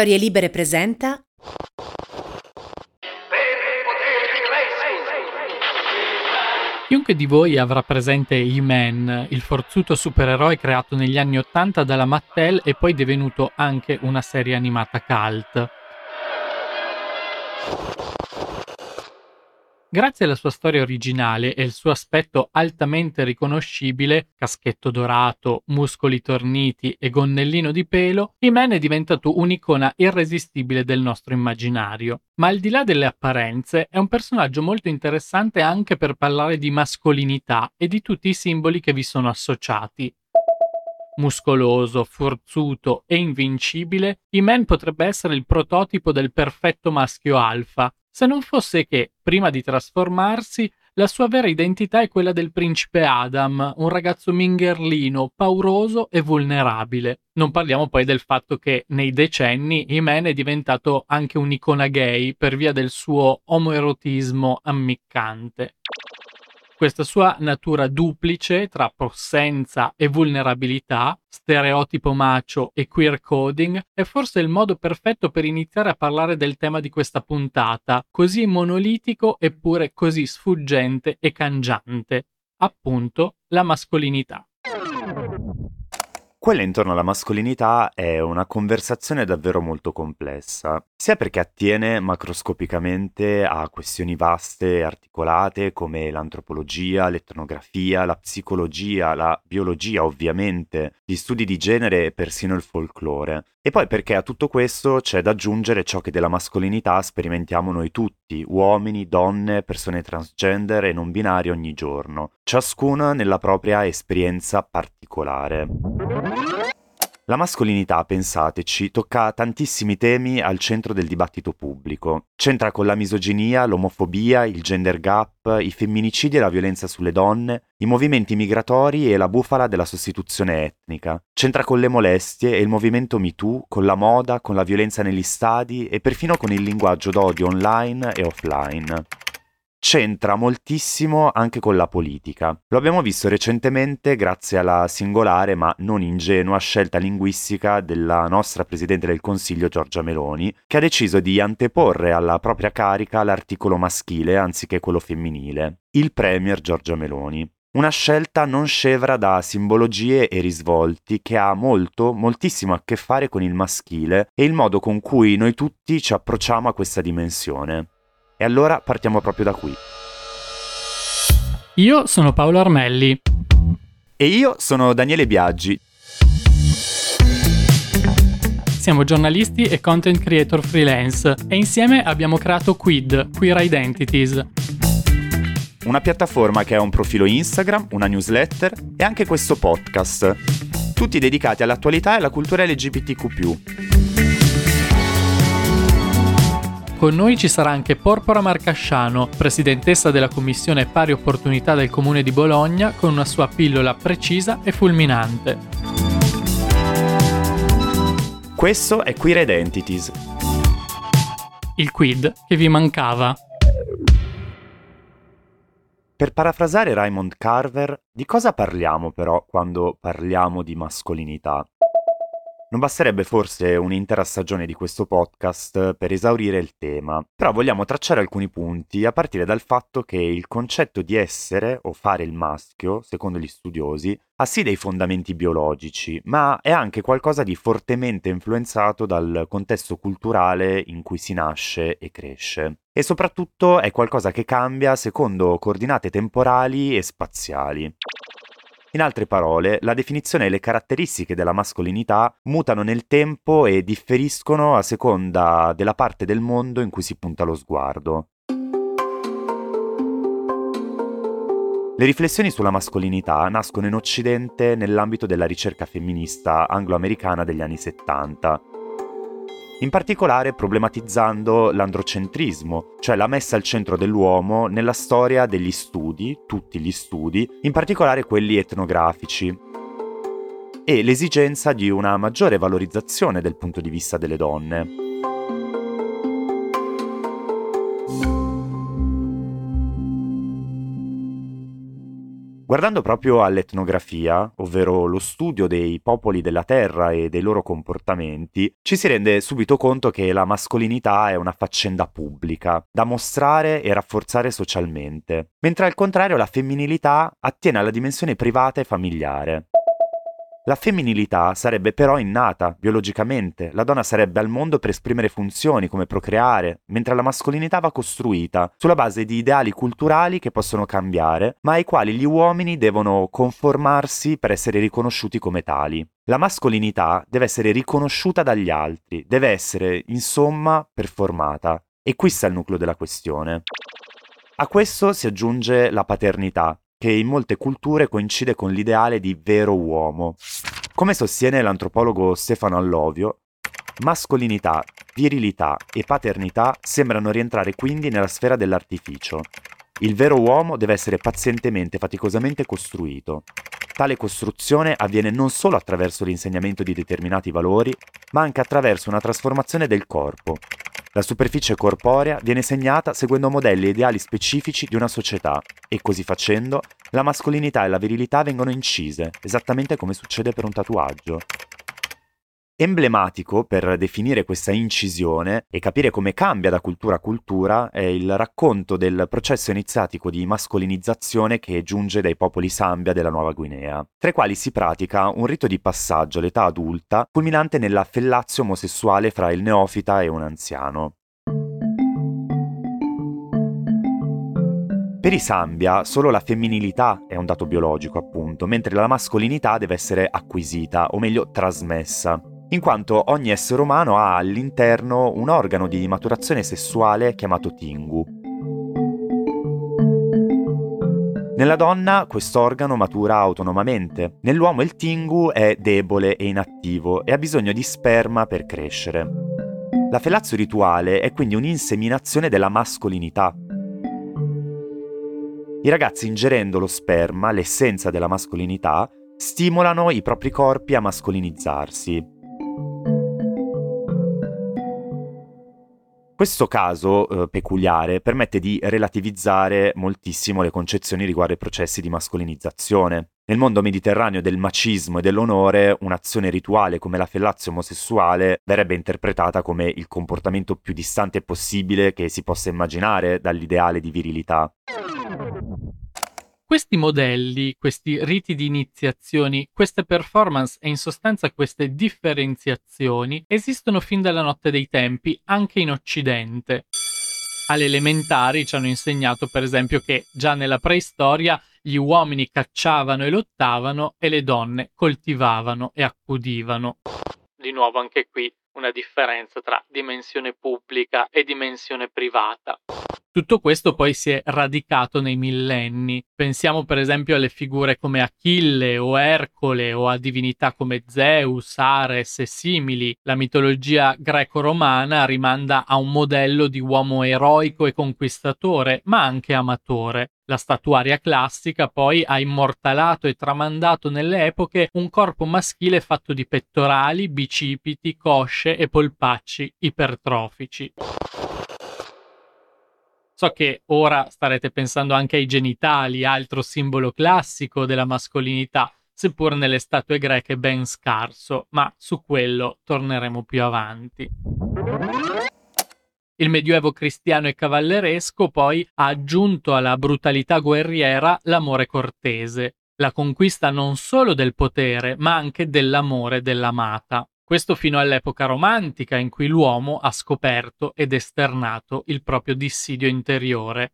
Storie Libere presenta Chiunque di voi avrà presente E-Man, il forzuto supereroe creato negli anni Ottanta dalla Mattel e poi divenuto anche una serie animata cult. Grazie alla sua storia originale e il suo aspetto altamente riconoscibile, caschetto dorato, muscoli torniti e gonnellino di pelo, He-Man è diventato un'icona irresistibile del nostro immaginario. Ma al di là delle apparenze, è un personaggio molto interessante anche per parlare di mascolinità e di tutti i simboli che vi sono associati. Muscoloso, forzuto e invincibile, He-Man potrebbe essere il prototipo del perfetto maschio alfa, se non fosse che, prima di trasformarsi, la sua vera identità è quella del principe Adam, un ragazzo mingherlino, pauroso e vulnerabile. Non parliamo poi del fatto che nei decenni Iman è diventato anche un'icona gay per via del suo omoerotismo ammiccante. Questa sua natura duplice tra possenza e vulnerabilità, stereotipo macho e queer coding, è forse il modo perfetto per iniziare a parlare del tema di questa puntata, così monolitico eppure così sfuggente e cangiante, appunto la mascolinità. Quella intorno alla mascolinità è una conversazione davvero molto complessa, sia perché attiene macroscopicamente a questioni vaste e articolate come l'antropologia, l'etnografia, la psicologia, la biologia ovviamente, gli studi di genere e persino il folklore. E poi perché a tutto questo c'è da aggiungere ciò che della mascolinità sperimentiamo noi tutti, uomini, donne, persone transgender e non binari ogni giorno, ciascuna nella propria esperienza particolare. La mascolinità, pensateci, tocca tantissimi temi al centro del dibattito pubblico. C'entra con la misoginia, l'omofobia, il gender gap, i femminicidi e la violenza sulle donne, i movimenti migratori e la bufala della sostituzione etnica. C'entra con le molestie e il movimento MeToo, con la moda, con la violenza negli stadi e perfino con il linguaggio d'odio online e offline c'entra moltissimo anche con la politica. Lo abbiamo visto recentemente grazie alla singolare ma non ingenua scelta linguistica della nostra Presidente del Consiglio Giorgia Meloni, che ha deciso di anteporre alla propria carica l'articolo maschile anziché quello femminile, il Premier Giorgia Meloni. Una scelta non scevra da simbologie e risvolti che ha molto, moltissimo a che fare con il maschile e il modo con cui noi tutti ci approcciamo a questa dimensione. E allora partiamo proprio da qui. Io sono Paolo Armelli. E io sono Daniele Biaggi. Siamo giornalisti e content creator freelance e insieme abbiamo creato Quid, Queer Identities. Una piattaforma che ha un profilo Instagram, una newsletter e anche questo podcast, tutti dedicati all'attualità e alla cultura LGBTQ. Con noi ci sarà anche Porpora Marcasciano, presidentessa della Commissione Pari Opportunità del Comune di Bologna, con una sua pillola precisa e fulminante. Questo è Queer Identities. Il quid che vi mancava. Per parafrasare Raymond Carver, di cosa parliamo però quando parliamo di mascolinità? Non basterebbe forse un'intera stagione di questo podcast per esaurire il tema, però vogliamo tracciare alcuni punti a partire dal fatto che il concetto di essere o fare il maschio, secondo gli studiosi, ha sì dei fondamenti biologici, ma è anche qualcosa di fortemente influenzato dal contesto culturale in cui si nasce e cresce. E soprattutto è qualcosa che cambia secondo coordinate temporali e spaziali. In altre parole, la definizione e le caratteristiche della mascolinità mutano nel tempo e differiscono a seconda della parte del mondo in cui si punta lo sguardo. Le riflessioni sulla mascolinità nascono in Occidente nell'ambito della ricerca femminista anglo-americana degli anni 70, in particolare problematizzando l'androcentrismo, cioè la messa al centro dell'uomo nella storia degli studi, tutti gli studi, in particolare quelli etnografici, e l'esigenza di una maggiore valorizzazione del punto di vista delle donne. Guardando proprio all'etnografia, ovvero lo studio dei popoli della Terra e dei loro comportamenti, ci si rende subito conto che la mascolinità è una faccenda pubblica, da mostrare e rafforzare socialmente, mentre al contrario la femminilità attiene alla dimensione privata e familiare. La femminilità sarebbe però innata, biologicamente, la donna sarebbe al mondo per esprimere funzioni come procreare, mentre la mascolinità va costruita sulla base di ideali culturali che possono cambiare, ma ai quali gli uomini devono conformarsi per essere riconosciuti come tali. La mascolinità deve essere riconosciuta dagli altri, deve essere, insomma, performata. E qui sta il nucleo della questione. A questo si aggiunge la paternità, che in molte culture coincide con l'ideale di vero uomo. Come sostiene l'antropologo Stefano Allovio, mascolinità, virilità e paternità sembrano rientrare quindi nella sfera dell'artificio. Il vero uomo deve essere pazientemente e faticosamente costruito. Tale costruzione avviene non solo attraverso l'insegnamento di determinati valori, ma anche attraverso una trasformazione del corpo, la superficie corporea viene segnata seguendo modelli e ideali specifici di una società e così facendo la mascolinità e la virilità vengono incise, esattamente come succede per un tatuaggio. Emblematico per definire questa incisione e capire come cambia da cultura a cultura è il racconto del processo iniziatico di mascolinizzazione che giunge dai popoli Sambia della Nuova Guinea, tra i quali si pratica un rito di passaggio all'età adulta culminante nella fellazio omosessuale fra il neofita e un anziano. Per i Sambia solo la femminilità è un dato biologico, appunto, mentre la mascolinità deve essere acquisita, o meglio trasmessa in quanto ogni essere umano ha all'interno un organo di maturazione sessuale chiamato tingu. Nella donna questo organo matura autonomamente, nell'uomo il tingu è debole e inattivo e ha bisogno di sperma per crescere. La felazio rituale è quindi un'inseminazione della mascolinità. I ragazzi ingerendo lo sperma, l'essenza della mascolinità, stimolano i propri corpi a mascolinizzarsi, Questo caso eh, peculiare permette di relativizzare moltissimo le concezioni riguardo ai processi di mascolinizzazione. Nel mondo mediterraneo del macismo e dell'onore, un'azione rituale come la fellazio omosessuale verrebbe interpretata come il comportamento più distante possibile che si possa immaginare dall'ideale di virilità. Questi modelli, questi riti di iniziazioni, queste performance e in sostanza queste differenziazioni esistono fin dalla notte dei tempi anche in Occidente. Alle elementari ci hanno insegnato per esempio che già nella preistoria gli uomini cacciavano e lottavano e le donne coltivavano e accudivano. Di nuovo anche qui una differenza tra dimensione pubblica e dimensione privata. Tutto questo poi si è radicato nei millenni. Pensiamo per esempio alle figure come Achille o Ercole o a divinità come Zeus, Ares e simili. La mitologia greco-romana rimanda a un modello di uomo eroico e conquistatore, ma anche amatore. La statuaria classica poi ha immortalato e tramandato nelle epoche un corpo maschile fatto di pettorali, bicipiti, cosce e polpacci ipertrofici. So che ora starete pensando anche ai genitali, altro simbolo classico della mascolinità, seppur nelle statue greche ben scarso, ma su quello torneremo più avanti. Il medioevo cristiano e cavalleresco poi ha aggiunto alla brutalità guerriera l'amore cortese, la conquista non solo del potere, ma anche dell'amore dell'amata. Questo fino all'epoca romantica in cui l'uomo ha scoperto ed esternato il proprio dissidio interiore.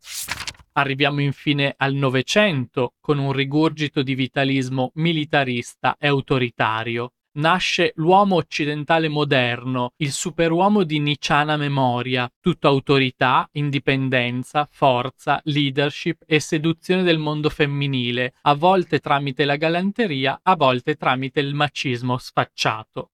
Arriviamo infine al Novecento con un rigurgito di vitalismo militarista e autoritario. Nasce l'uomo occidentale moderno, il superuomo di nicciana memoria, tutto autorità, indipendenza, forza, leadership e seduzione del mondo femminile, a volte tramite la galanteria, a volte tramite il macismo sfacciato.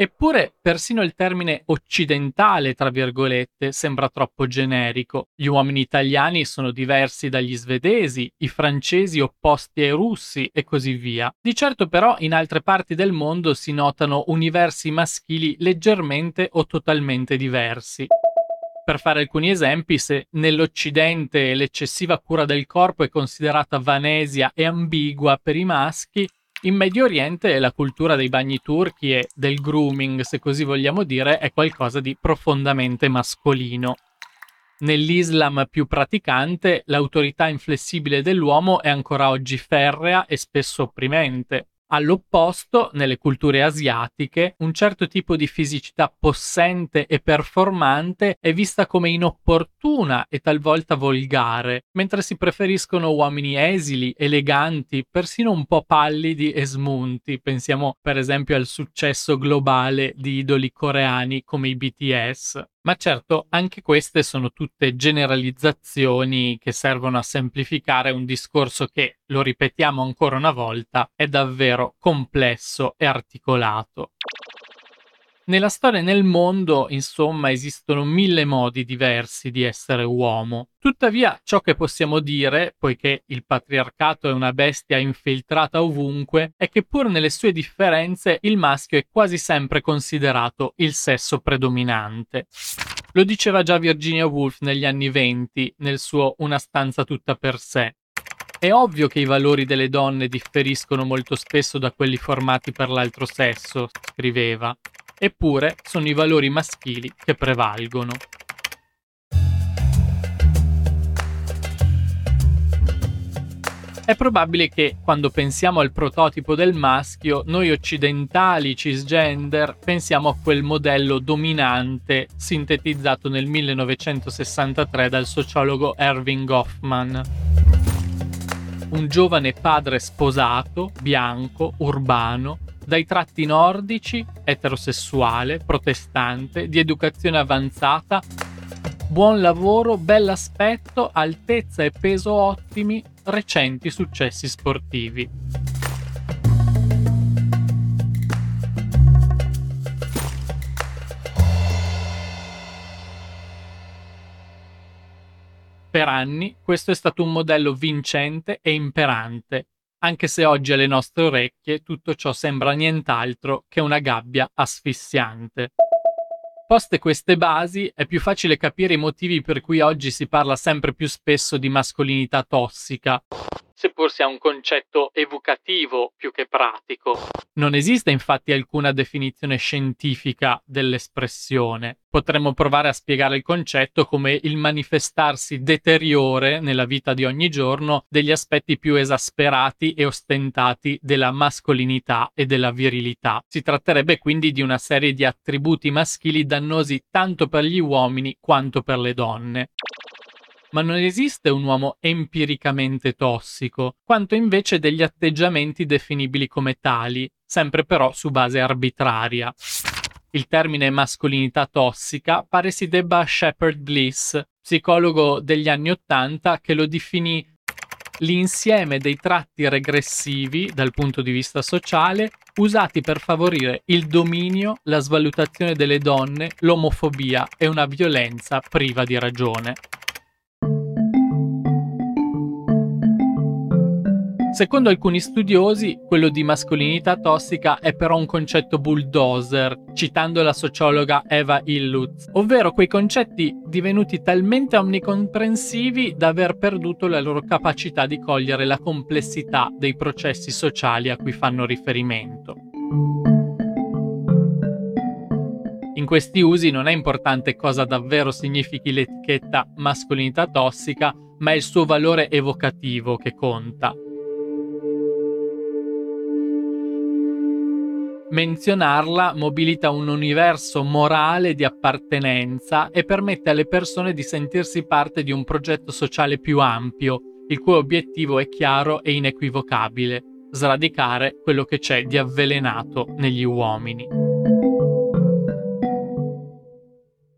Eppure persino il termine occidentale, tra virgolette, sembra troppo generico. Gli uomini italiani sono diversi dagli svedesi, i francesi opposti ai russi e così via. Di certo però in altre parti del mondo si notano universi maschili leggermente o totalmente diversi. Per fare alcuni esempi, se nell'Occidente l'eccessiva cura del corpo è considerata vanesia e ambigua per i maschi, in Medio Oriente la cultura dei bagni turchi e del grooming, se così vogliamo dire, è qualcosa di profondamente mascolino. Nell'Islam più praticante, l'autorità inflessibile dell'uomo è ancora oggi ferrea e spesso opprimente. All'opposto, nelle culture asiatiche, un certo tipo di fisicità possente e performante è vista come inopportuna e talvolta volgare, mentre si preferiscono uomini esili, eleganti, persino un po' pallidi e smunti. Pensiamo per esempio al successo globale di idoli coreani come i BTS. Ma certo, anche queste sono tutte generalizzazioni che servono a semplificare un discorso che, lo ripetiamo ancora una volta, è davvero complesso e articolato. Nella storia e nel mondo, insomma, esistono mille modi diversi di essere uomo. Tuttavia, ciò che possiamo dire, poiché il patriarcato è una bestia infiltrata ovunque, è che pur nelle sue differenze il maschio è quasi sempre considerato il sesso predominante. Lo diceva già Virginia Woolf negli anni venti, nel suo Una stanza tutta per sé. È ovvio che i valori delle donne differiscono molto spesso da quelli formati per l'altro sesso, scriveva. Eppure sono i valori maschili che prevalgono. È probabile che quando pensiamo al prototipo del maschio, noi occidentali cisgender pensiamo a quel modello dominante sintetizzato nel 1963 dal sociologo Erving Goffman. Un giovane padre sposato, bianco, urbano, dai tratti nordici, eterosessuale, protestante, di educazione avanzata, buon lavoro, bell'aspetto, altezza e peso ottimi, recenti successi sportivi. Per anni questo è stato un modello vincente e imperante, anche se oggi alle nostre orecchie tutto ciò sembra nient'altro che una gabbia asfissiante. Poste queste basi, è più facile capire i motivi per cui oggi si parla sempre più spesso di mascolinità tossica, seppur sia un concetto evocativo più che pratico. Non esiste infatti alcuna definizione scientifica dell'espressione. Potremmo provare a spiegare il concetto come il manifestarsi deteriore nella vita di ogni giorno degli aspetti più esasperati e ostentati della mascolinità e della virilità. Si tratterebbe quindi di una serie di attributi maschili dannosi tanto per gli uomini quanto per le donne ma non esiste un uomo empiricamente tossico, quanto invece degli atteggiamenti definibili come tali, sempre però su base arbitraria. Il termine mascolinità tossica pare si debba a Shepard Bliss, psicologo degli anni Ottanta, che lo definì l'insieme dei tratti regressivi dal punto di vista sociale usati per favorire il dominio, la svalutazione delle donne, l'omofobia e una violenza priva di ragione. Secondo alcuni studiosi, quello di mascolinità tossica è però un concetto bulldozer, citando la sociologa Eva Illutz, ovvero quei concetti divenuti talmente omnicomprensivi da aver perduto la loro capacità di cogliere la complessità dei processi sociali a cui fanno riferimento. In questi usi non è importante cosa davvero significhi l'etichetta mascolinità tossica, ma è il suo valore evocativo che conta. Menzionarla mobilita un universo morale di appartenenza e permette alle persone di sentirsi parte di un progetto sociale più ampio, il cui obiettivo è chiaro e inequivocabile, sradicare quello che c'è di avvelenato negli uomini.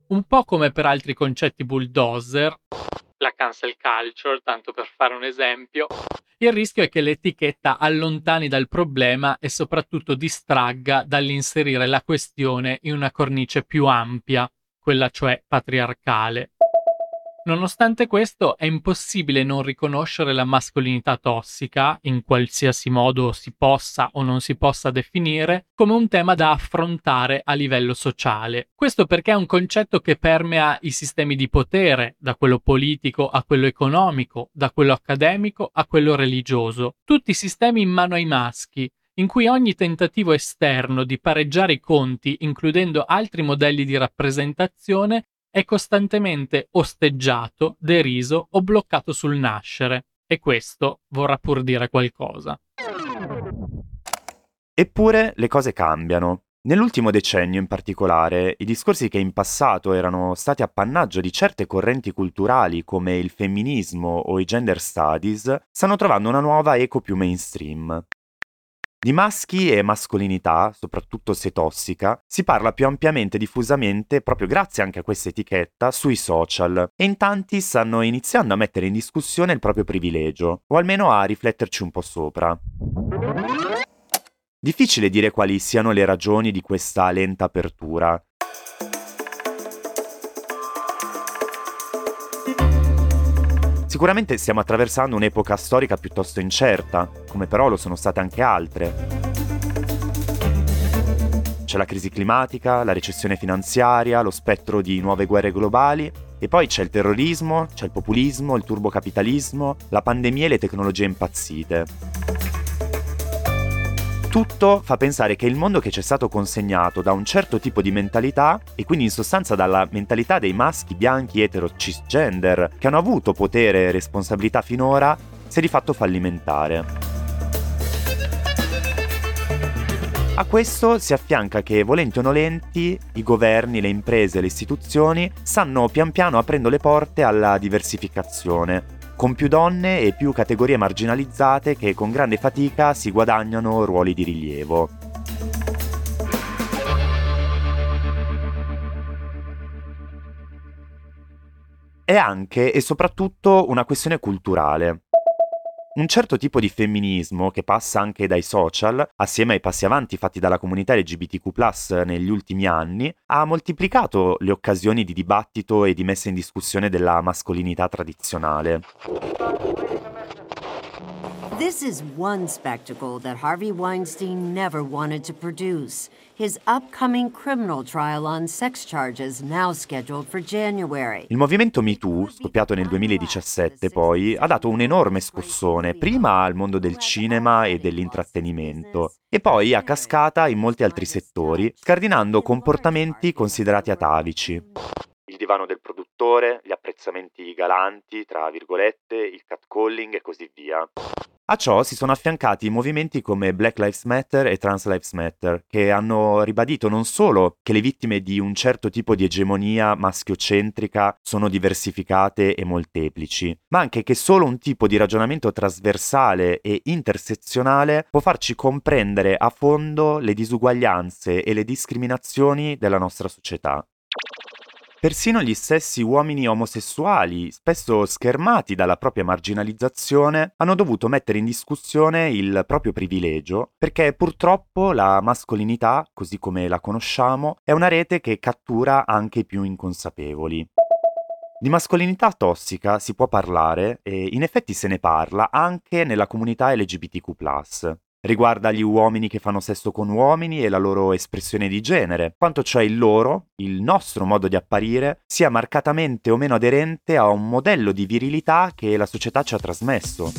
Un po' come per altri concetti bulldozer, la cancel culture, tanto per fare un esempio, il rischio è che l'etichetta allontani dal problema e soprattutto distragga dall'inserire la questione in una cornice più ampia, quella cioè patriarcale. Nonostante questo, è impossibile non riconoscere la mascolinità tossica, in qualsiasi modo si possa o non si possa definire, come un tema da affrontare a livello sociale. Questo perché è un concetto che permea i sistemi di potere, da quello politico a quello economico, da quello accademico a quello religioso, tutti sistemi in mano ai maschi, in cui ogni tentativo esterno di pareggiare i conti, includendo altri modelli di rappresentazione, è costantemente osteggiato, deriso o bloccato sul nascere. E questo vorrà pur dire qualcosa. Eppure le cose cambiano. Nell'ultimo decennio in particolare, i discorsi che in passato erano stati appannaggio di certe correnti culturali come il femminismo o i gender studies stanno trovando una nuova eco più mainstream. Di maschi e mascolinità, soprattutto se tossica, si parla più ampiamente e diffusamente proprio grazie anche a questa etichetta sui social e in tanti stanno iniziando a mettere in discussione il proprio privilegio, o almeno a rifletterci un po' sopra. Difficile dire quali siano le ragioni di questa lenta apertura, Sicuramente stiamo attraversando un'epoca storica piuttosto incerta, come però lo sono state anche altre. C'è la crisi climatica, la recessione finanziaria, lo spettro di nuove guerre globali e poi c'è il terrorismo, c'è il populismo, il turbocapitalismo, la pandemia e le tecnologie impazzite tutto fa pensare che il mondo che ci è stato consegnato da un certo tipo di mentalità, e quindi in sostanza dalla mentalità dei maschi bianchi etero cisgender, che hanno avuto potere e responsabilità finora, sia di fatto fallimentare. A questo si affianca che, volenti o nolenti, i governi, le imprese, le istituzioni stanno pian piano aprendo le porte alla diversificazione, con più donne e più categorie marginalizzate che con grande fatica si guadagnano ruoli di rilievo. È anche e soprattutto una questione culturale. Un certo tipo di femminismo, che passa anche dai social, assieme ai passi avanti fatti dalla comunità LGBTQ negli ultimi anni, ha moltiplicato le occasioni di dibattito e di messa in discussione della mascolinità tradizionale. This is one spectacle that Harvey Weinstein never wanted to produce. His upcoming criminal trial on sex charges now scheduled for January. Il movimento MeToo, scoppiato nel 2017 poi, ha dato un enorme scossone, prima al mondo del cinema e dell'intrattenimento, e poi a cascata in molti altri settori, scardinando comportamenti considerati atavici il divano del produttore, gli apprezzamenti galanti, tra virgolette, il catcalling e così via. A ciò si sono affiancati movimenti come Black Lives Matter e Trans Lives Matter, che hanno ribadito non solo che le vittime di un certo tipo di egemonia maschiocentrica sono diversificate e molteplici, ma anche che solo un tipo di ragionamento trasversale e intersezionale può farci comprendere a fondo le disuguaglianze e le discriminazioni della nostra società. Persino gli stessi uomini omosessuali, spesso schermati dalla propria marginalizzazione, hanno dovuto mettere in discussione il proprio privilegio, perché purtroppo la mascolinità, così come la conosciamo, è una rete che cattura anche i più inconsapevoli. Di mascolinità tossica si può parlare, e in effetti se ne parla, anche nella comunità LGBTQ riguarda gli uomini che fanno sesso con uomini e la loro espressione di genere, quanto cioè il loro, il nostro modo di apparire, sia marcatamente o meno aderente a un modello di virilità che la società ci ha trasmesso.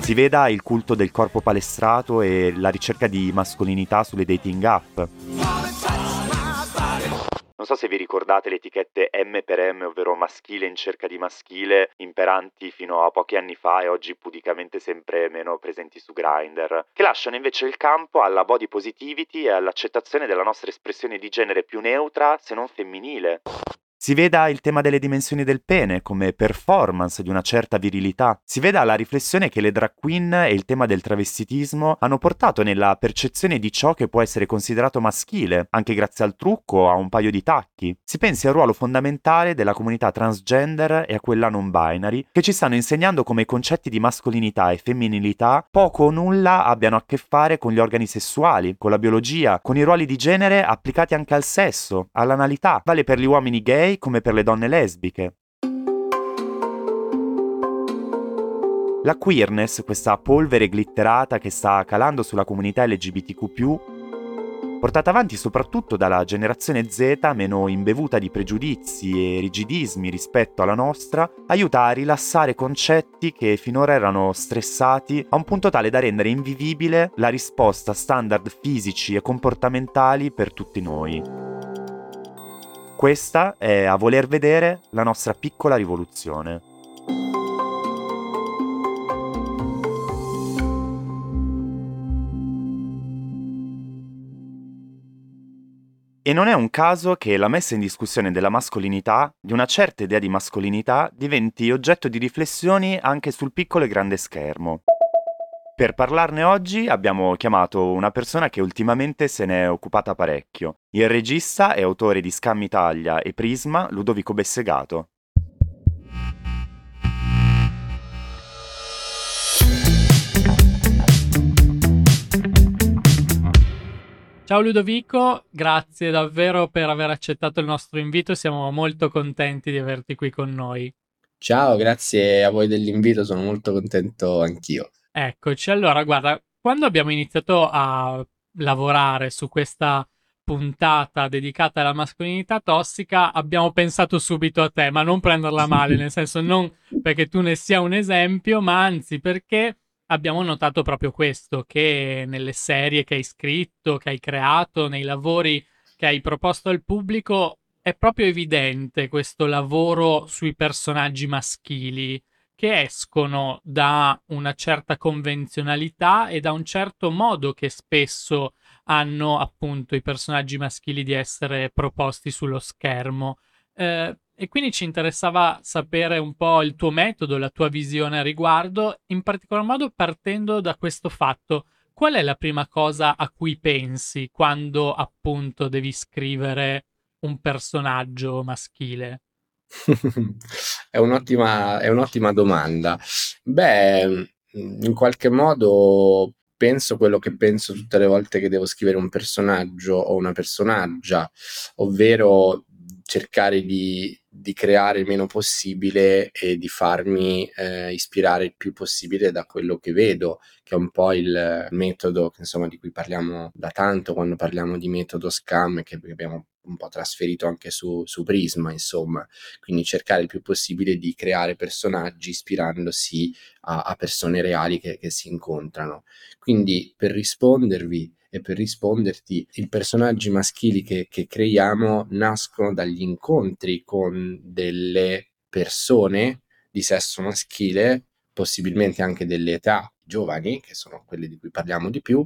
Si veda il culto del corpo palestrato e la ricerca di mascolinità sulle dating app. Non so se vi ricordate le etichette M per M, ovvero maschile in cerca di maschile, imperanti fino a pochi anni fa e oggi pudicamente sempre meno presenti su Grindr, che lasciano invece il campo alla body positivity e all'accettazione della nostra espressione di genere più neutra, se non femminile. Si veda il tema delle dimensioni del pene come performance di una certa virilità. Si veda la riflessione che le drag queen e il tema del travestitismo hanno portato nella percezione di ciò che può essere considerato maschile, anche grazie al trucco o a un paio di tacchi. Si pensi al ruolo fondamentale della comunità transgender e a quella non binary, che ci stanno insegnando come i concetti di mascolinità e femminilità poco o nulla abbiano a che fare con gli organi sessuali, con la biologia, con i ruoli di genere applicati anche al sesso, all'analità. Vale per gli uomini gay gay come per le donne lesbiche. La queerness, questa polvere glitterata che sta calando sulla comunità LGBTQ, portata avanti soprattutto dalla generazione Z meno imbevuta di pregiudizi e rigidismi rispetto alla nostra, aiuta a rilassare concetti che finora erano stressati a un punto tale da rendere invivibile la risposta standard fisici e comportamentali per tutti noi. Questa è, a voler vedere, la nostra piccola rivoluzione. E non è un caso che la messa in discussione della mascolinità, di una certa idea di mascolinità, diventi oggetto di riflessioni anche sul piccolo e grande schermo. Per parlarne oggi abbiamo chiamato una persona che ultimamente se ne è occupata parecchio, il regista e autore di Scam Italia e Prisma, Ludovico Bessegato. Ciao Ludovico, grazie davvero per aver accettato il nostro invito, siamo molto contenti di averti qui con noi. Ciao, grazie a voi dell'invito, sono molto contento anch'io. Eccoci, allora guarda, quando abbiamo iniziato a lavorare su questa puntata dedicata alla mascolinità tossica, abbiamo pensato subito a te, ma non prenderla male, nel senso non perché tu ne sia un esempio, ma anzi perché abbiamo notato proprio questo, che nelle serie che hai scritto, che hai creato, nei lavori che hai proposto al pubblico, è proprio evidente questo lavoro sui personaggi maschili che escono da una certa convenzionalità e da un certo modo che spesso hanno appunto i personaggi maschili di essere proposti sullo schermo. Eh, e quindi ci interessava sapere un po' il tuo metodo, la tua visione a riguardo, in particolar modo partendo da questo fatto. Qual è la prima cosa a cui pensi quando appunto devi scrivere un personaggio maschile? È un'ottima, è un'ottima domanda. Beh, in qualche modo penso quello che penso tutte le volte che devo scrivere un personaggio o una personaggia, ovvero cercare di, di creare il meno possibile e di farmi eh, ispirare il più possibile da quello che vedo, che è un po' il metodo insomma, di cui parliamo da tanto quando parliamo di metodo scam che abbiamo un po' trasferito anche su, su Prisma, insomma, quindi cercare il più possibile di creare personaggi ispirandosi a, a persone reali che, che si incontrano. Quindi per rispondervi e per risponderti, i personaggi maschili che, che creiamo nascono dagli incontri con delle persone di sesso maschile, possibilmente anche delle età giovani, che sono quelle di cui parliamo di più,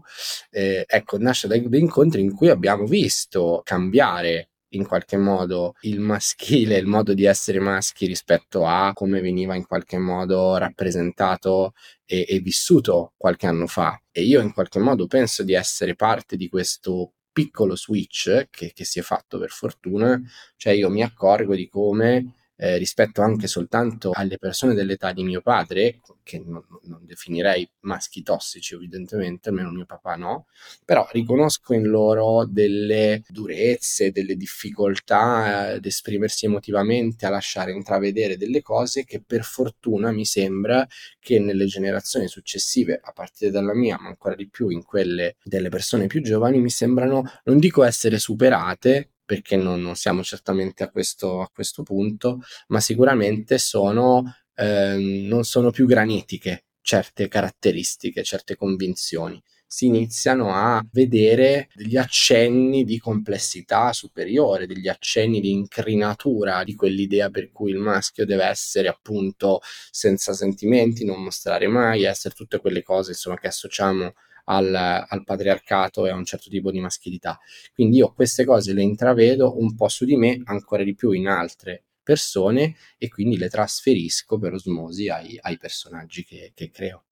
eh, ecco, nasce dai incontri in cui abbiamo visto cambiare in qualche modo il maschile, il modo di essere maschi rispetto a come veniva in qualche modo rappresentato e, e, vissuto qualche anno fa. E io in qualche modo penso di essere parte di questo piccolo switch che, che si è fatto per fortuna, cioè io mi accorgo di come eh, rispetto anche soltanto alle persone dell'età di mio padre, che non, non, definirei maschi tossici evidentemente, almeno mio papà no, però riconosco in loro delle durezze, delle difficoltà ad esprimersi emotivamente, a lasciare intravedere delle cose che per fortuna mi sembra che nelle generazioni successive, a partire dalla mia, ma ancora di più in quelle delle persone più giovani, mi sembrano, non dico essere superate, perché non, non siamo certamente a questo, a questo, punto, ma sicuramente sono, eh, non sono più granitiche certe caratteristiche, certe convinzioni. Si iniziano a vedere degli accenni di complessità superiore, degli accenni di incrinatura di quell'idea per cui il maschio deve essere appunto senza sentimenti, non mostrare mai, essere tutte quelle cose insomma che associamo al, al, patriarcato e a un certo tipo di maschilità. Quindi io queste cose le intravedo un po' su di me, ancora di più in altre persone e quindi le trasferisco per osmosi ai, ai personaggi che, che, creo.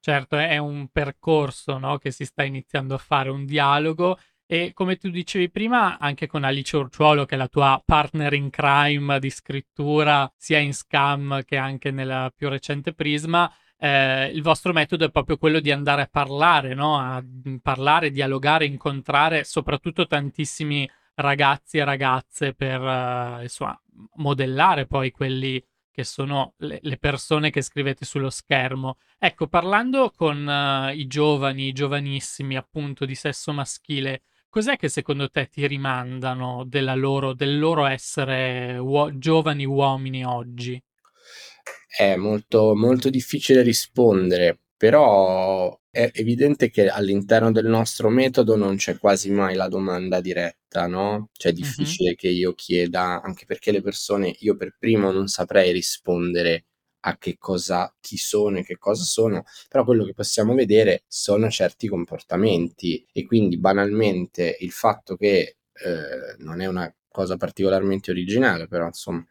Certo, è un percorso no, che si sta iniziando a fare, un dialogo e come tu dicevi prima, anche con Alice Urciuolo, che è la tua partner in crime di scrittura, sia in Scam che anche nella più recente Prisma, eh, il vostro metodo è proprio quello di andare a parlare, no? a parlare, dialogare, incontrare soprattutto tantissimi ragazzi e ragazze per uh, insomma, modellare poi quelli che sono le, le, persone che scrivete sullo schermo. Ecco, parlando con uh, i giovani, i giovanissimi appunto di sesso maschile, Cos'è che secondo te ti rimandano loro, del loro essere uo- giovani uomini oggi? È molto, molto difficile rispondere, però è evidente che all'interno del nostro metodo non c'è quasi mai la domanda diretta, no? Cioè è difficile mm-hmm. che io chieda, anche perché le persone, io per primo non saprei rispondere a che cosa chi sono e che cosa sono, però quello che possiamo vedere sono certi comportamenti e quindi banalmente il fatto che eh, non è una cosa particolarmente originale, però insomma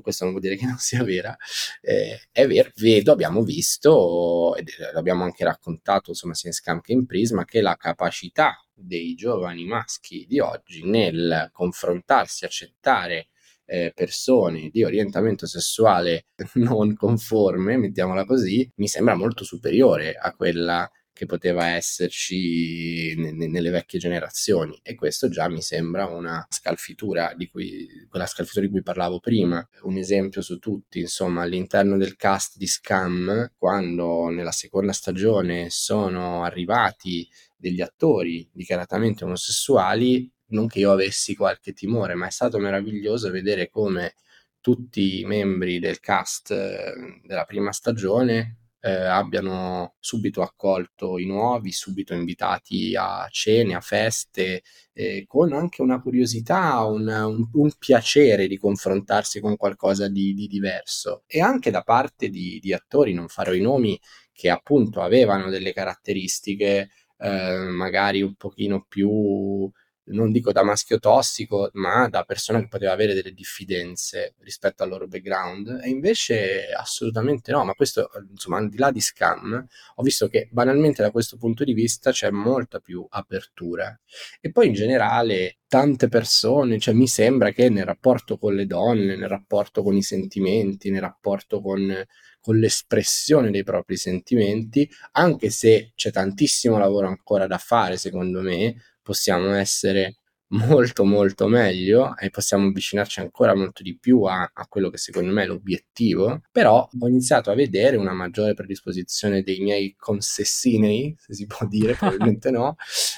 questo non vuol dire che non sia vera, eh, è vero, vedo, abbiamo visto, e l'abbiamo anche raccontato, insomma, sia in Scam che in Prisma, che la capacità dei giovani maschi di oggi nel confrontarsi, accettare eh, persone di orientamento sessuale non conforme, mettiamola così, mi sembra molto superiore a quella che poteva esserci n- nelle vecchie generazioni. E questo già mi sembra una scalfitura di cui quella scalfitura di cui parlavo prima. Un esempio su tutti insomma all'interno del cast di Scam quando nella seconda stagione sono arrivati degli attori dichiaratamente omosessuali non che io avessi qualche timore, ma è stato meraviglioso vedere come tutti i membri del cast eh, della prima stagione eh, abbiano subito accolto i nuovi, subito invitati a cene, a feste, eh, con anche una curiosità, un, un, un, piacere di confrontarsi con qualcosa di, di diverso. E anche da parte di, di, attori, non farò i nomi, che appunto avevano delle caratteristiche eh, magari un pochino più non dico da maschio tossico, ma da persona che poteva avere delle diffidenze rispetto al loro background, e invece assolutamente no, ma questo, insomma, al di là di scam, ho visto che banalmente da questo punto di vista c'è molta più apertura. E poi in generale tante persone, cioè mi sembra che nel rapporto con le donne, nel rapporto con i sentimenti, nel rapporto con con l'espressione dei propri sentimenti, anche se c'è tantissimo lavoro ancora da fare, secondo me, possiamo essere molto molto meglio e possiamo avvicinarci ancora molto di più a, a, quello che secondo me è l'obiettivo però ho iniziato a vedere una maggiore predisposizione dei miei consessinei se si può dire probabilmente no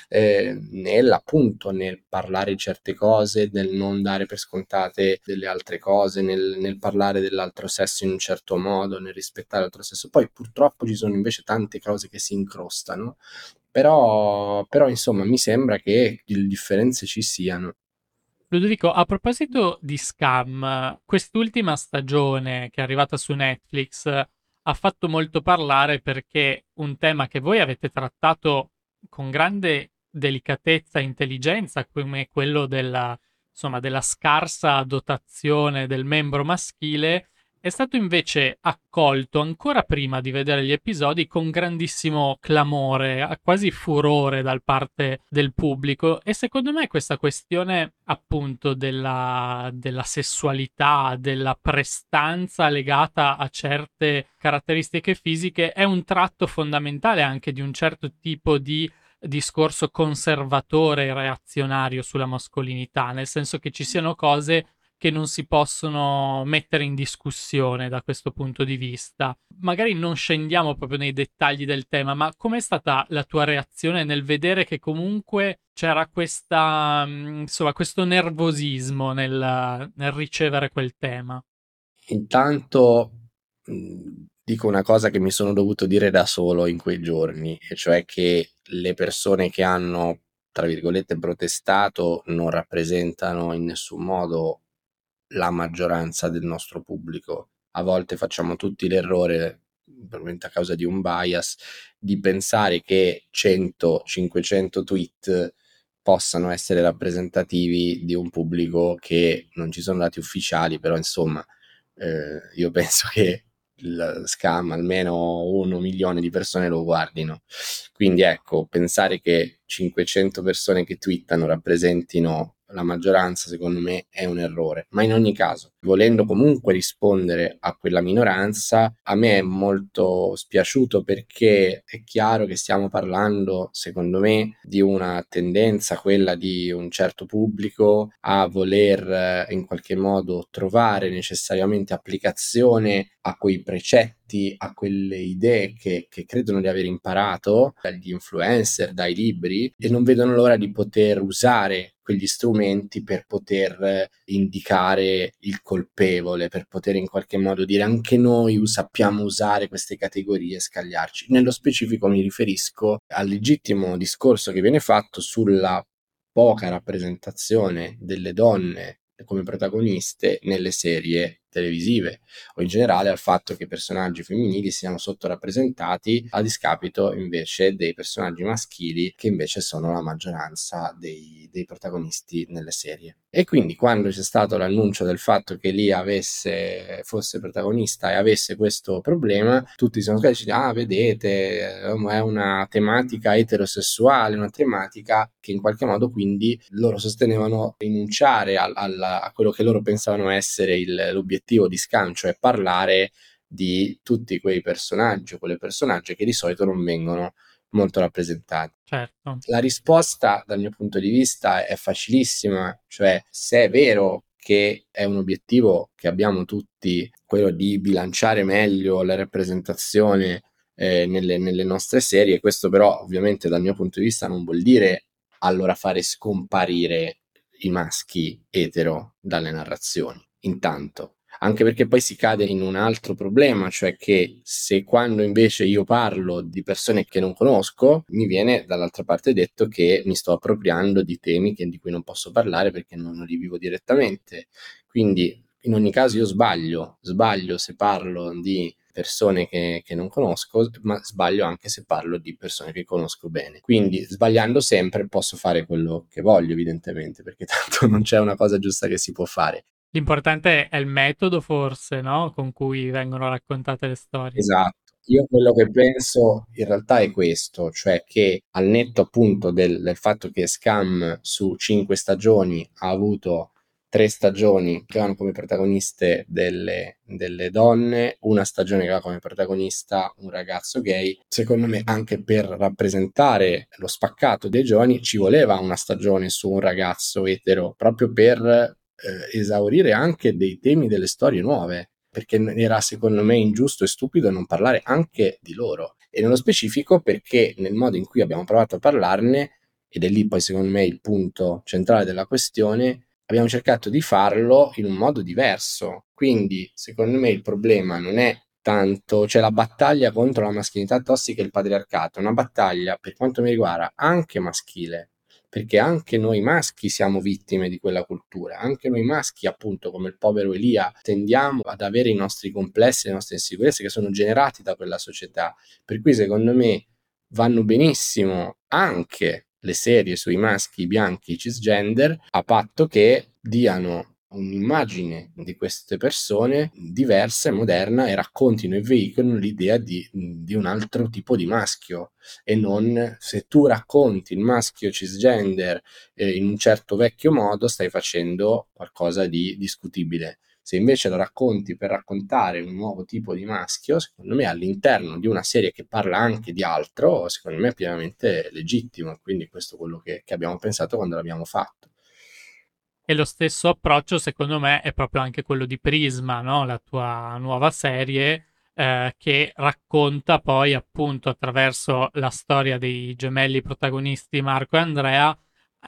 eh, nell'appunto nel parlare di certe cose nel non dare per scontate delle altre cose nel, nel parlare dell'altro sesso in un certo modo nel rispettare l'altro sesso. Poi purtroppo ci sono invece tante cose che si incrostano però, però insomma mi sembra che le differenze ci siano. Ludovico, a proposito di scam, quest'ultima stagione che è arrivata su Netflix ha fatto molto parlare perché un tema che voi avete trattato con grande delicatezza e intelligenza, come quello della, insomma, della scarsa dotazione del membro maschile, è stato invece accolto ancora prima di vedere gli episodi con grandissimo clamore, quasi furore da parte del pubblico. E secondo me questa questione appunto della, della sessualità, della prestanza legata a certe caratteristiche fisiche è un tratto fondamentale anche di un certo tipo di discorso conservatore e reazionario sulla mascolinità, nel senso che ci siano cose che non si possono mettere in discussione da questo punto di vista. Magari non scendiamo proprio nei dettagli del tema, ma com'è stata la tua reazione nel vedere che comunque c'era questa, mm, insomma, questo nervosismo nel, nel ricevere quel tema? Intanto mm, dico una cosa che mi sono dovuto dire da solo in quei giorni, e cioè che le persone che hanno tra virgolette protestato non rappresentano in nessun modo la maggioranza del nostro pubblico. A volte facciamo tutti l'errore probabilmente a causa di un bias, di pensare che 100-500 tweet possano essere rappresentativi di un pubblico che non ci sono dati ufficiali, però insomma eh, io penso che il scam almeno un milione di persone lo guardino. Quindi ecco, pensare che 500 persone che twittano rappresentino la maggioranza secondo me è un errore, ma in ogni caso, volendo comunque rispondere a quella minoranza, a me è molto spiaciuto perché è chiaro che stiamo parlando, secondo me, di una tendenza, quella di un certo pubblico a voler in qualche modo trovare necessariamente applicazione a quei precetti, a quelle idee che, che credono di aver imparato dagli influencer, dai libri e non vedono l'ora di poter usare quegli strumenti per poter indicare il colpevole, per poter in qualche modo dire anche noi sappiamo usare queste categorie e scagliarci. Nello specifico mi riferisco al legittimo discorso che viene fatto sulla poca rappresentazione delle donne come protagoniste nelle serie televisive o in generale al fatto che i personaggi femminili siano sottorappresentati a discapito invece dei personaggi maschili che invece sono la maggioranza dei, dei protagonisti nelle serie. E quindi quando c'è stato l'annuncio del fatto che Lia avesse, fosse protagonista e avesse questo problema, tutti sono dicendo, ah vedete, è una tematica eterosessuale, una tematica che in qualche modo quindi loro sostenevano rinunciare al, al, a quello che loro pensavano essere il, l'obiettivo l'obiettivo di scancio è parlare di tutti quei personaggi o quelle personaggi che di solito non vengono molto rappresentati. Certo. La risposta dal mio punto di vista è facilissima, cioè se è vero che è un obiettivo che abbiamo tutti, quello di bilanciare meglio la rappresentazione eh, nelle, nelle nostre serie, questo però ovviamente dal mio punto di vista non vuol dire allora fare scomparire i maschi etero dalle narrazioni. Intanto, anche perché poi si cade in un altro problema, cioè che se quando invece io parlo di persone che non conosco, mi viene dall'altra parte detto che mi sto appropriando di temi che, di cui non posso parlare perché non li vivo direttamente. Quindi in ogni caso io sbaglio, sbaglio se parlo di persone che, che, non conosco, ma sbaglio anche se parlo di persone che conosco bene. Quindi sbagliando sempre posso fare quello che voglio, evidentemente, perché tanto non c'è una cosa giusta che si può fare. L'importante è il metodo, forse, no? Con cui vengono raccontate le storie. Esatto. Io quello che penso in realtà è questo, cioè che al netto appunto del, del fatto che Scam su cinque stagioni ha avuto tre stagioni che hanno come protagoniste delle, delle, donne, una stagione che ha come protagonista un ragazzo gay. Secondo me, anche per rappresentare lo spaccato dei giovani, ci voleva una stagione su un ragazzo etero, proprio per eh, esaurire anche dei temi delle storie nuove, perché era secondo me ingiusto e stupido non parlare anche di loro. E nello specifico perché nel modo in cui abbiamo provato a parlarne, ed è lì poi secondo me il punto centrale della questione, abbiamo cercato di farlo in un modo diverso. Quindi secondo me il problema non è tanto, cioè la battaglia contro la maschilinità tossica e il patriarcato, una battaglia per quanto mi riguarda anche maschile, perché anche noi maschi siamo vittime di quella cultura, anche noi maschi, appunto, come il povero Elia, tendiamo ad avere i nostri complessi, le nostre insicurezze che sono generati da quella società. Per cui, secondo me, vanno benissimo anche le serie sui maschi bianchi cisgender, a patto che diano un'immagine di queste persone diversa e moderna e raccontino e veicolino l'idea di, di, un altro tipo di maschio e non se tu racconti il maschio cisgender eh, in un certo vecchio modo stai facendo qualcosa di discutibile. Se invece lo racconti per raccontare un nuovo tipo di maschio, secondo me all'interno di una serie che parla anche di altro, secondo me è pienamente legittimo. Quindi questo è quello che, che abbiamo pensato quando l'abbiamo fatto. E lo stesso approccio, secondo me, è proprio anche quello di Prisma, no? la tua nuova serie, eh, che racconta poi, appunto, attraverso la storia dei gemelli protagonisti Marco e Andrea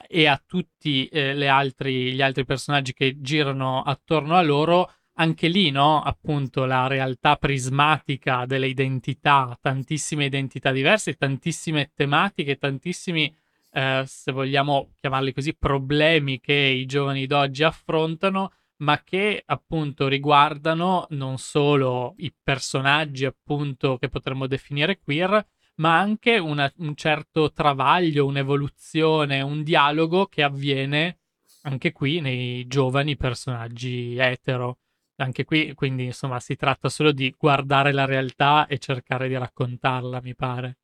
e a tutti eh, altri, gli altri personaggi che girano attorno a loro, anche lì, no? Appunto, la realtà prismatica delle identità, tantissime identità diverse, tantissime tematiche, tantissimi eh, se vogliamo chiamarli così, problemi che i giovani d'oggi affrontano, ma che appunto riguardano non solo i personaggi appunto che potremmo definire queer, ma anche una, un certo travaglio, un'evoluzione, un dialogo che avviene anche qui nei giovani personaggi etero. Anche qui, quindi, insomma, si tratta solo di guardare la realtà e cercare di raccontarla, mi pare.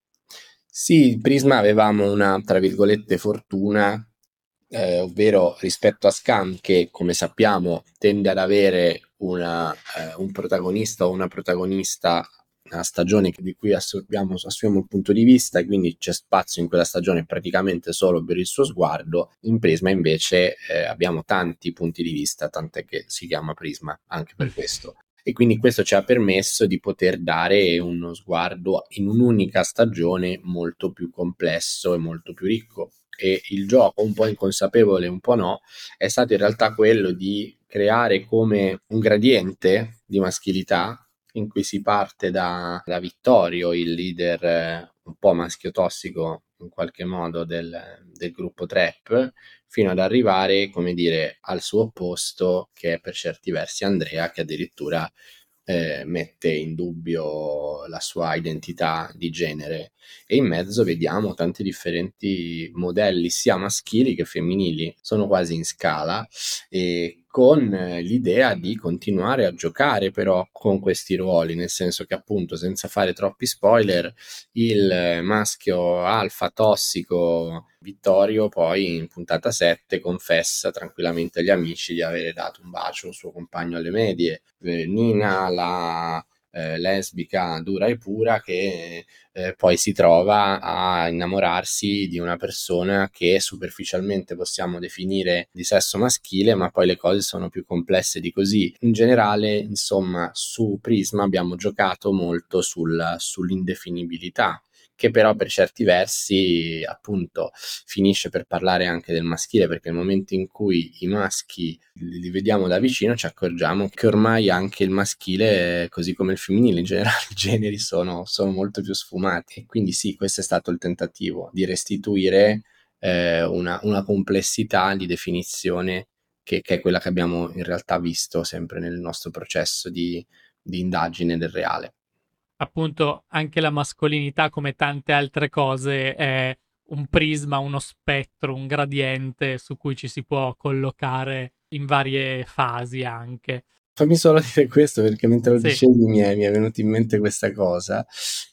Sì, Prisma avevamo una, tra virgolette, fortuna, eh, ovvero rispetto a Scam, che come sappiamo tende ad avere una, eh, un protagonista o una protagonista una stagione di cui assumiamo, assumiamo il punto di vista e quindi c'è spazio in quella stagione praticamente solo per il suo sguardo. In Prisma invece eh, abbiamo tanti punti di vista, tant'è che si chiama Prisma anche per questo. E quindi questo ci ha permesso di poter dare uno sguardo in un'unica stagione molto più complesso e molto più ricco. E il gioco, un po' inconsapevole, un po' no, è stato in realtà quello di creare come un gradiente di maschilità in cui si parte da, da Vittorio, il leader eh, un po' maschio tossico in qualche modo del, del, gruppo trap, fino ad arrivare, come dire, al suo opposto, che è per certi versi Andrea, che addirittura eh, mette in dubbio la sua identità di genere. E in mezzo vediamo tanti differenti modelli sia maschili che femminili. Sono quasi in scala e con l'idea di continuare a giocare però con questi ruoli nel senso che appunto senza fare troppi spoiler il maschio alfa tossico Vittorio poi in puntata 7 confessa tranquillamente agli amici di avere dato un bacio al suo compagno alle medie. Eh, Nina, la eh, lesbica dura e pura, che eh, poi si trova a innamorarsi di una persona che superficialmente possiamo definire di sesso maschile, ma poi le cose sono più complesse di così. In generale, insomma, su Prisma abbiamo giocato molto sul, sull'indefinibilità che però per certi versi appunto finisce per parlare anche del maschile perché nel momento in cui i maschi li vediamo da vicino ci accorgiamo che ormai anche il maschile così come il femminile in generale i generi sono, sono molto più sfumati. Quindi sì questo è stato il tentativo di restituire eh, una, una complessità di definizione che, che, è quella che abbiamo in realtà visto sempre nel nostro processo di, di indagine del reale appunto anche la mascolinità, come tante altre cose, è un prisma, uno spettro, un gradiente su cui ci si può collocare in varie fasi anche. Fammi solo dire questo perché mentre lo sì. dicevi mi è, mi è venuta in mente questa cosa,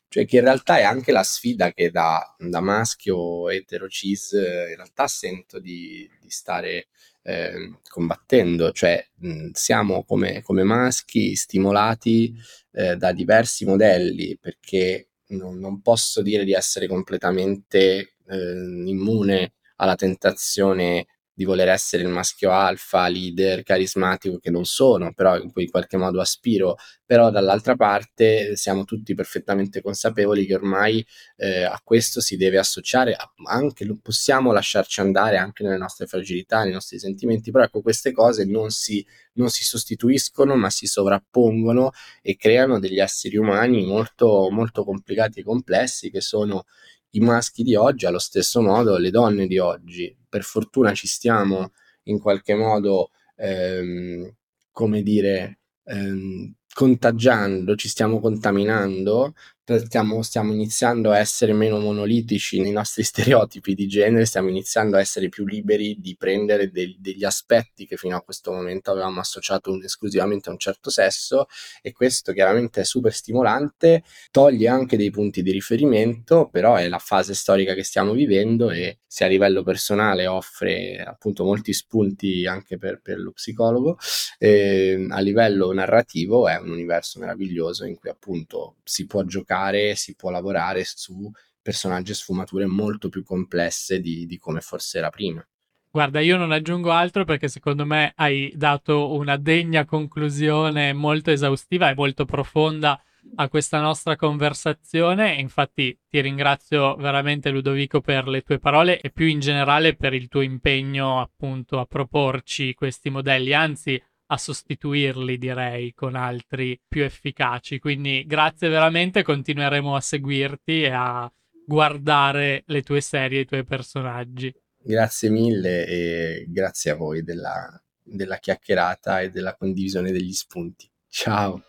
cioè che in realtà è anche la sfida che da, da maschio etero cis in realtà sento di, di stare eh, combattendo, cioè mh, siamo come, come, maschi stimolati eh, da diversi modelli perché non, non, posso dire di essere completamente eh, immune alla tentazione di voler essere il maschio alfa, leader, carismatico che non sono, però in cui in qualche modo aspiro, però dall'altra parte siamo tutti perfettamente consapevoli che ormai eh, a questo si deve associare anche, possiamo lasciarci andare anche nelle nostre fragilità, nei nostri sentimenti, però ecco queste cose non si, non si sostituiscono ma si sovrappongono e creano degli esseri umani molto, molto complicati e complessi che sono i maschi di oggi, allo stesso modo le donne di oggi. Per fortuna ci stiamo in qualche modo, ehm, come dire, ehm, contagiando, ci stiamo contaminando stiamo, stiamo, iniziando a essere meno monolitici nei nostri stereotipi di genere, stiamo iniziando a essere più liberi di prendere de- degli aspetti che fino a questo momento avevamo associato un- esclusivamente a un certo sesso e questo chiaramente è super stimolante, toglie anche dei punti di riferimento, però è la fase storica che stiamo vivendo e se a livello personale offre appunto molti spunti anche per, per lo psicologo, eh, a livello narrativo è un universo meraviglioso in cui appunto si può giocare giocare, si può lavorare su personaggi e sfumature molto più complesse di, di come forse era prima. Guarda, io non aggiungo altro perché secondo me hai dato una degna conclusione molto esaustiva e molto profonda a questa nostra conversazione. Infatti ti ringrazio veramente Ludovico per le tue parole e più in generale per il tuo impegno appunto a proporci questi modelli. Anzi, a sostituirli, direi, con altri più efficaci. Quindi grazie veramente, continueremo a seguirti e a guardare le tue serie i tuoi personaggi. Grazie mille e grazie a voi della, della chiacchierata e della condivisione degli spunti. Ciao!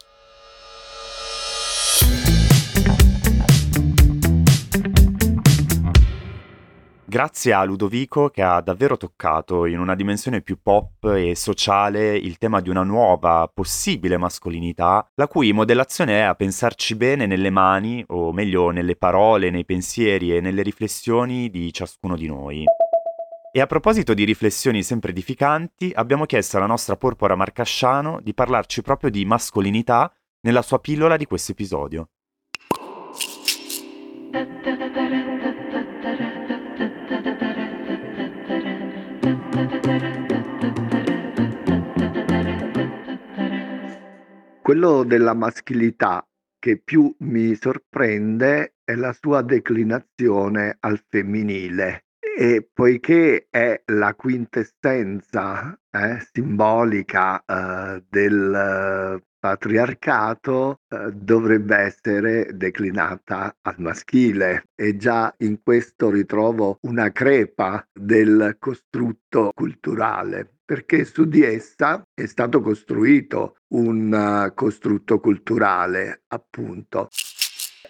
Grazie a Ludovico che ha davvero toccato in una dimensione più pop e sociale il tema di una nuova, possibile mascolinità, la cui modellazione è a pensarci bene nelle mani, o meglio nelle parole, nei pensieri e nelle riflessioni di ciascuno di noi. E a proposito di riflessioni sempre edificanti, abbiamo chiesto alla nostra porpora Marcasciano di parlarci proprio di mascolinità nella sua pillola di questo episodio. Quello della maschilità che più mi sorprende è la sua declinazione al femminile. E poiché è la quintessenza eh, simbolica eh, del patriarcato eh, dovrebbe essere declinata al maschile. E già in questo ritrovo una crepa del costrutto culturale perché su di essa è stato costruito un uh, costrutto culturale appunto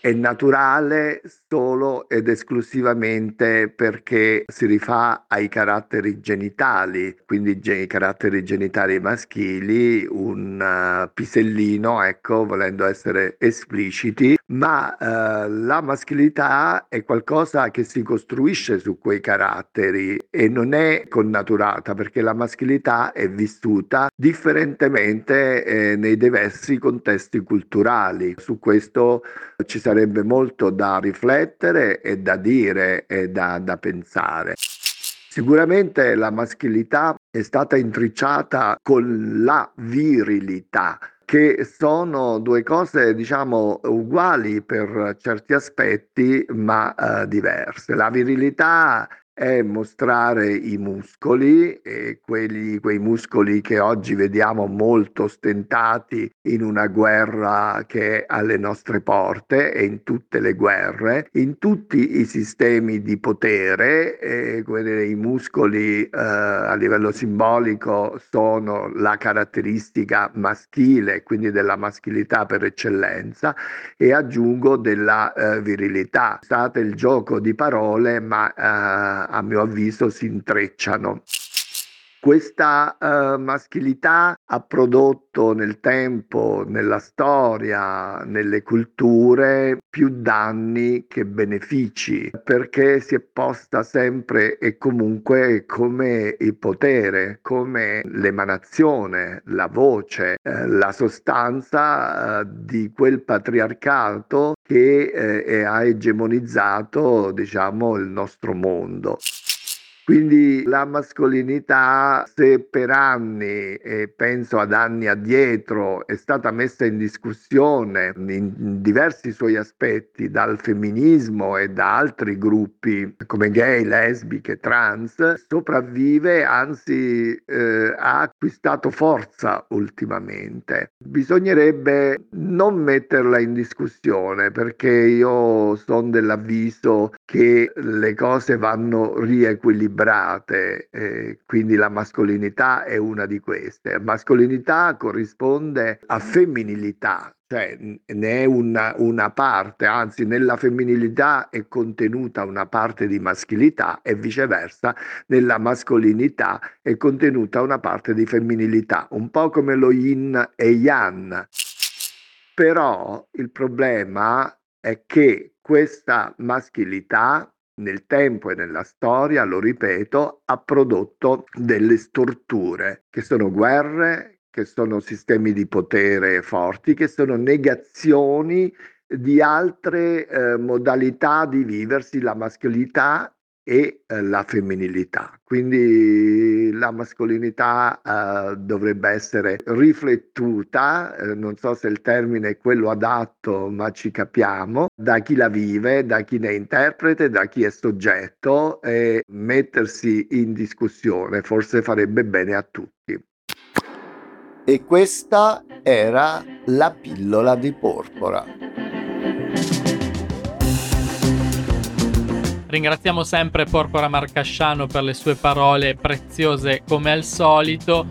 è naturale solo ed esclusivamente perché si rifà ai caratteri genitali, quindi i caratteri genitali maschili, un uh, pisellino, ecco, volendo essere espliciti, ma uh, la maschilità è qualcosa che si costruisce su quei caratteri e non è connaturata perché la maschilità è vissuta differentemente eh, nei diversi contesti culturali. Su questo ci sarebbe molto da riflettere e da dire e da, da pensare. Sicuramente la maschilità è stata intricciata con la virilità, che sono due cose, diciamo, uguali per certi aspetti, ma eh, diverse. La virilità è mostrare i muscoli, e quelli, quei muscoli che oggi vediamo molto ostentati in una guerra che è alle nostre porte e in tutte le guerre, in tutti i sistemi di potere, e quelli, i muscoli eh, a livello simbolico sono la caratteristica maschile, quindi della maschilità per eccellenza, e aggiungo della eh, virilità. State il gioco di parole, ma eh, a mio avviso si intrecciano. Questa uh, maschilità ha prodotto nel tempo, nella storia, nelle culture più danni che benefici, perché si è posta sempre e comunque come il potere, come l'emanazione, la voce, eh, la sostanza eh, di quel patriarcato che eh, ha egemonizzato, diciamo, il nostro mondo. Quindi la mascolinità, se per anni, e penso ad anni addietro, è stata messa in discussione in diversi suoi aspetti dal femminismo e da altri gruppi come gay, lesbiche, trans, sopravvive, anzi eh, ha acquistato forza ultimamente. Bisognerebbe non metterla in discussione perché io sono dell'avviso che le cose vanno riequilibrate equilibrate, eh, quindi la mascolinità è una di queste. Mascolinità corrisponde a femminilità, cioè ne è una, una, parte, anzi nella femminilità è contenuta una parte di maschilità e viceversa nella mascolinità è contenuta una parte di femminilità, un po' come lo yin e yang. Però il problema è che questa maschilità nel tempo e nella storia, lo ripeto, ha prodotto delle storture, che sono guerre, che sono sistemi di potere forti, che sono negazioni di altre eh, modalità di viversi la mascolinità e eh, la femminilità. Quindi la mascolinità eh, dovrebbe essere riflettuta, eh, non so se il termine è quello adatto, ma ci capiamo, da chi la vive, da chi ne è interprete, da chi è soggetto e mettersi in discussione forse farebbe bene a tutti. E questa era la pillola di porpora. Ringraziamo sempre Porpora Marcasciano per le sue parole preziose come al solito.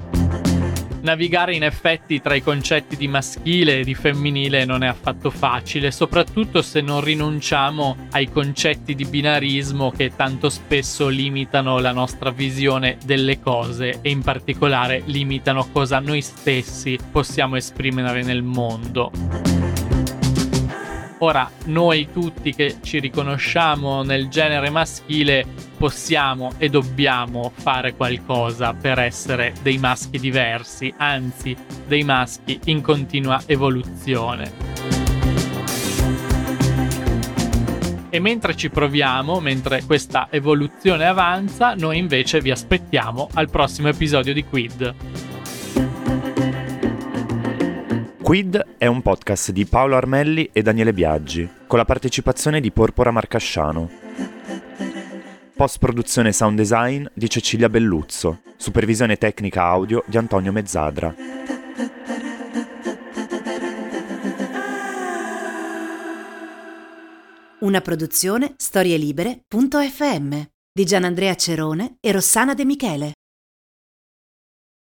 Navigare in effetti tra i concetti di maschile e di femminile non è affatto facile, soprattutto se non rinunciamo ai concetti di binarismo che tanto spesso limitano la nostra visione delle cose e in particolare limitano cosa noi stessi possiamo esprimere nel mondo. Ora, noi tutti che ci riconosciamo nel genere maschile possiamo e dobbiamo fare qualcosa per essere dei maschi diversi, anzi dei maschi in continua evoluzione. E mentre ci proviamo, mentre questa evoluzione avanza, noi invece vi aspettiamo al prossimo episodio di Quid. Quid è un podcast di Paolo Armelli e Daniele Biaggi, con la partecipazione di Porpora Marcasciano. Post produzione sound design di Cecilia Belluzzo, supervisione tecnica audio di Antonio Mezzadra. Una produzione storielibere.fm di Gianandrea Cerone e Rossana De Michele.